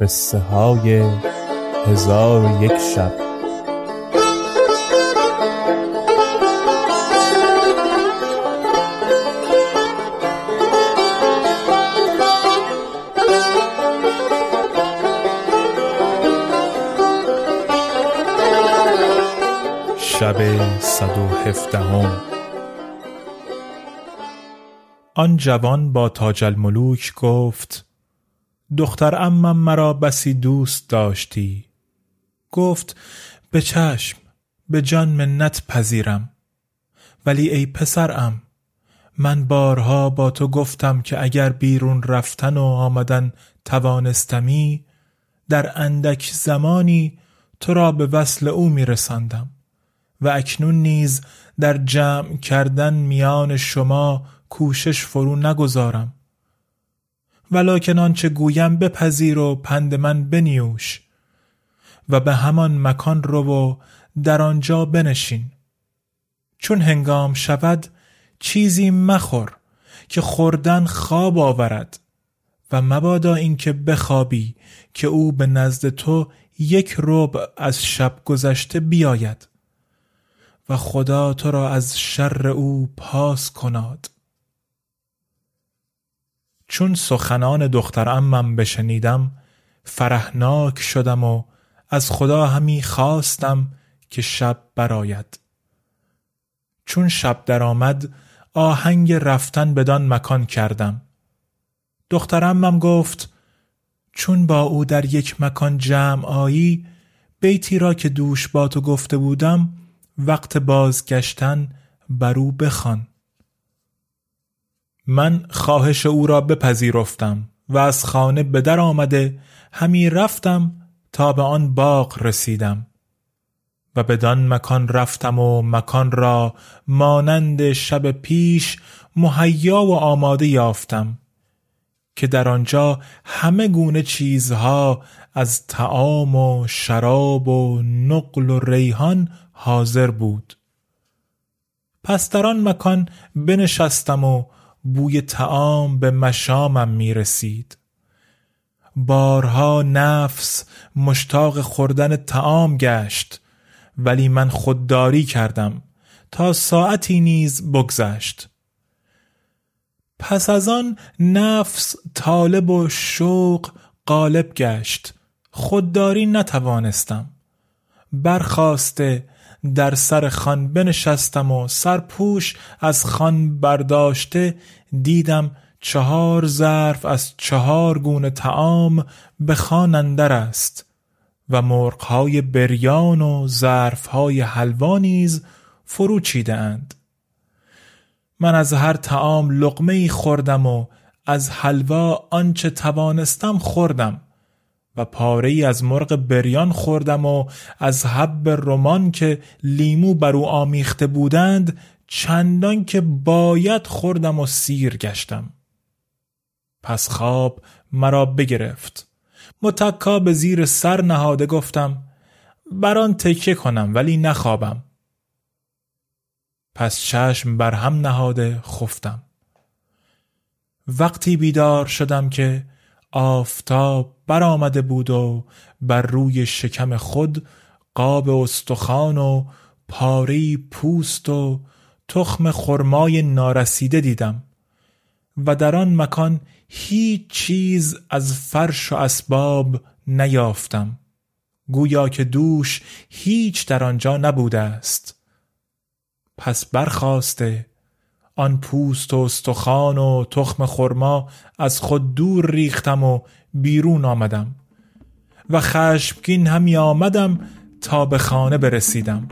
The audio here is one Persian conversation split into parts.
قصه های هزار و یک شب. شب صد و هفدهم. آن جوان با تاج الملوک گفت دختر عمم مرا بسی دوست داشتی. گفت به چشم به جان منت پذیرم. ولی ای پسرم من بارها با تو گفتم که اگر بیرون رفتن و آمدن توانستمی در اندک زمانی تو را به وصل او می رساندم و اکنون نیز در جمع کردن میان شما کوشش فرو نگذارم. ولکن آنچه گویم بپذیر و پند من بنیوش و به همان مکان رو و در آنجا بنشین. چون هنگام شود چیزی مخور که خوردن خواب آورد و مبادا اینکه بخوابی که او به نزد تو یک ربع از شب گذشته بیاید و خدا تو را از شر او پاس کناد چون سخنان دختر امم بشنیدم فرحناک شدم و از خدا همی خواستم که شب براید چون شب درآمد آهنگ رفتن بدان مکان کردم. دختر امم گفت چون با او در یک مکان جمع آیی بیتی را که دوش با تو گفته بودم وقت بازگشتن بر او بخوان. من خواهش او را بپذیرفتم و از خانه به در آمده همی رفتم تا به آن باغ رسیدم و بدان مکان رفتم و مکان را مانند شب پیش مهیا و آماده یافتم که در آنجا همه گونه چیزها از طعام و شراب و نقل و ریحان حاضر بود. پس در آن مکان بنشستم و بوی طعام به مشامم می رسید بارها نفس مشتاق خوردن طعام گشت ولی من خودداری کردم تا ساعتی نیز بگذشت. پس از آن نفس طالب و شوق غالب گشت. خودداری نتوانستم. برخاسته در سر خان بنشستم و سرپوش از خان برداشته دیدم چهار ظرف از چهار گونه طعام به خان اندر است و مرغهای بریان و ظرفهای حلوا نیز فرو چیده اند. من از هر طعام لقمه ای خوردم و از حلوا آنچه توانستم خوردم. و پاره ای از مرغ بریان خوردم و از حب رمان که لیمو بر او آمیخته بودند چندان که باید خوردم و سیر گشتم. پس خواب مرا بگرفت. متکا به زیر سر نهاده گفتم بر آن تکیه کنم ولی نخوابم. پس چشم بر هم نهاده خفتم. وقتی بیدار شدم که آفتاب برآمده بود و بر روی شکم خود قاب استخوان و پاره پوست و تخم خرمای نارسیده دیدم و در آن مکان هیچ چیز از فرش و اسباب نیافتم. گویا که دوش هیچ در آنجا نبوده است. پس برخاسته آن پوست و استخوان و تخم خرما از خود دور ریختم و بیرون آمدم و خشمگین همی آمدم تا به خانه برسیدم.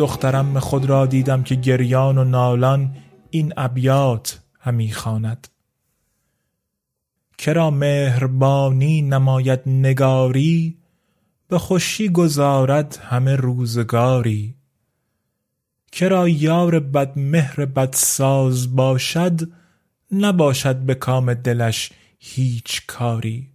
دخترم خود را دیدم که گریان و نالان این ابیات همی خواند. کرا مهربانی نماید نگاری به خوشی گذارد همه روزگاری. کرا یار بد مهر بد ساز باشد نباشد به کام دلش هیچ کاری.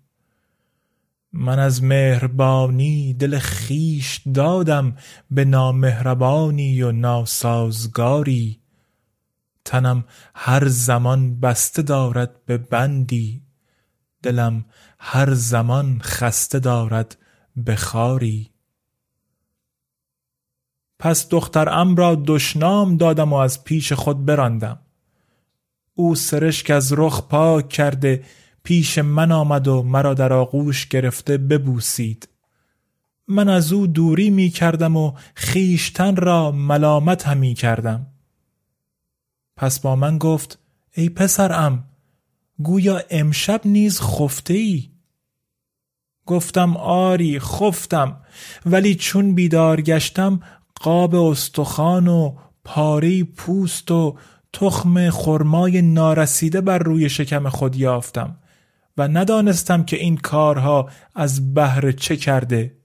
من از مهربانی دل خیش دادم به نامهربانی و ناسازگاری. تنم هر زمان بسته دارد به بندی. دلم هر زمان خسته دارد به خاری. پس دختر را دشنام دادم و از پیش خود براندم. او سرشک از رخ پاک کرده پیش من آمد و مرا در آغوش گرفته ببوسید. من از او دوری می کردم و خیشتن را ملامت همی کردم. پس با من گفت ای پسرم گویا امشب نیز خفته ای گفتم آری خفتم ولی چون بیدار گشتم قاب استخوان و پاره پوست و تخم خرمای نارسیده بر روی شکم خود یافتم. و ندانستم که این کارها از بهر چه کرده.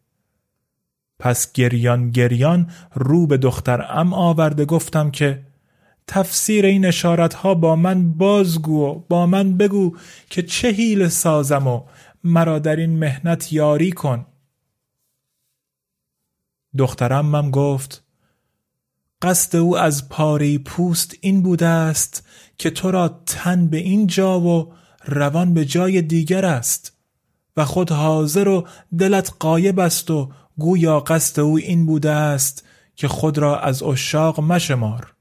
پس گریان گریان رو به دختر ام آورده گفتم که تفسیر این اشارت ها با من بازگو و با من بگو که چه حیل سازم و مرا در این مهنت یاری کن. دخترمم گفت قصد او از پاره پوست این بوده است که تو را تن به این جا و روان به جای دیگر است و خود حاضر و دلت قایب است و گویا قصد او این بوده است که خود را از اشاق مشمار.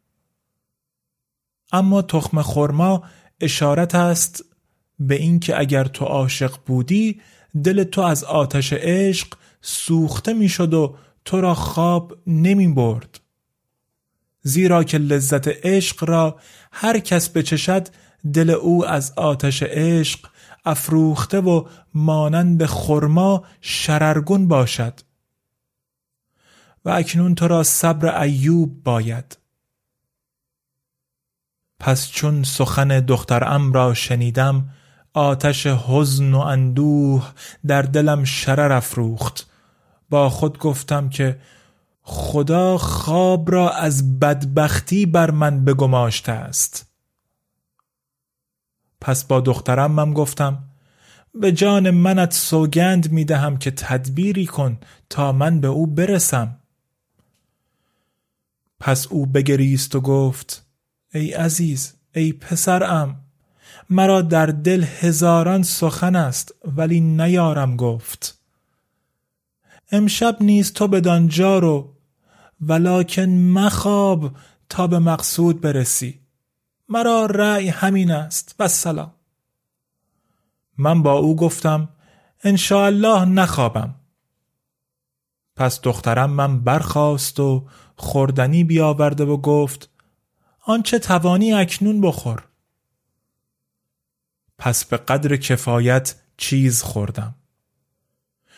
اما تخم خرما اشارت است به اینکه اگر تو عاشق بودی دل تو از آتش عشق سوخته می‌شد و تو را خواب نمی برد زیرا که لذت عشق را هر کس بچشد دل او از آتش عشق افروخته و مانند خرما شررگون باشد. و اکنون تو را صبر ایوب باید. پس چون سخن دخترم را شنیدم آتش حزن و اندوه در دلم شرر افروخت. با خود گفتم که خدا خواب را از بدبختی بر من بگماشته است. پس با دخترم گفتم به جان منت سوگند می دهم که تدبیری کن تا من به او برسم. پس او بگریست و گفت ای عزیز ای پسرم مرا در دل هزاران سخن است ولی نیارم گفت. امشب نیز تو بدانجا رو ولکن مخاب تا به مقصود برسی. مرا رأی همین است. و سلام من با او گفتم الله نخوابم. پس دخترم من برخاست و خوردنی بیاورده و گفت آنچه توانی اکنون بخور. پس به قدر کفایت چیز خوردم.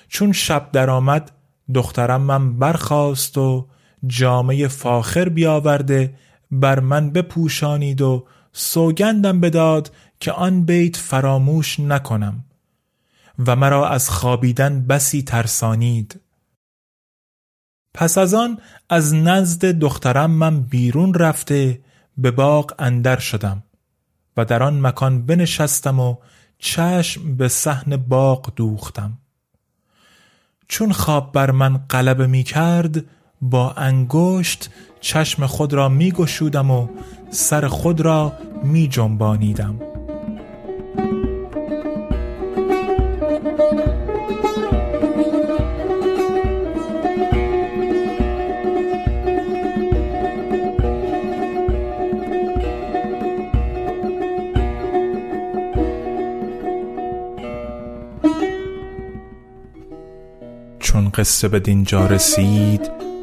چون شب درآمد دخترم من برخاست و جامعه فاخر بیاورده بر من بپوشانید و سوگندم بداد که آن بیت فراموش نکنم و مرا از خوابیدن بسی ترسانید. پس از آن از نزد دخترم من بیرون رفته به باغ اندر شدم و در آن مکان بنشستم و چشم به صحن باغ دوختم. چون خواب بر من غلبه می کرد با انگشت چشم خود را می گشودم و سر خود را می جنبانیدم چون قصه به دینجا رسید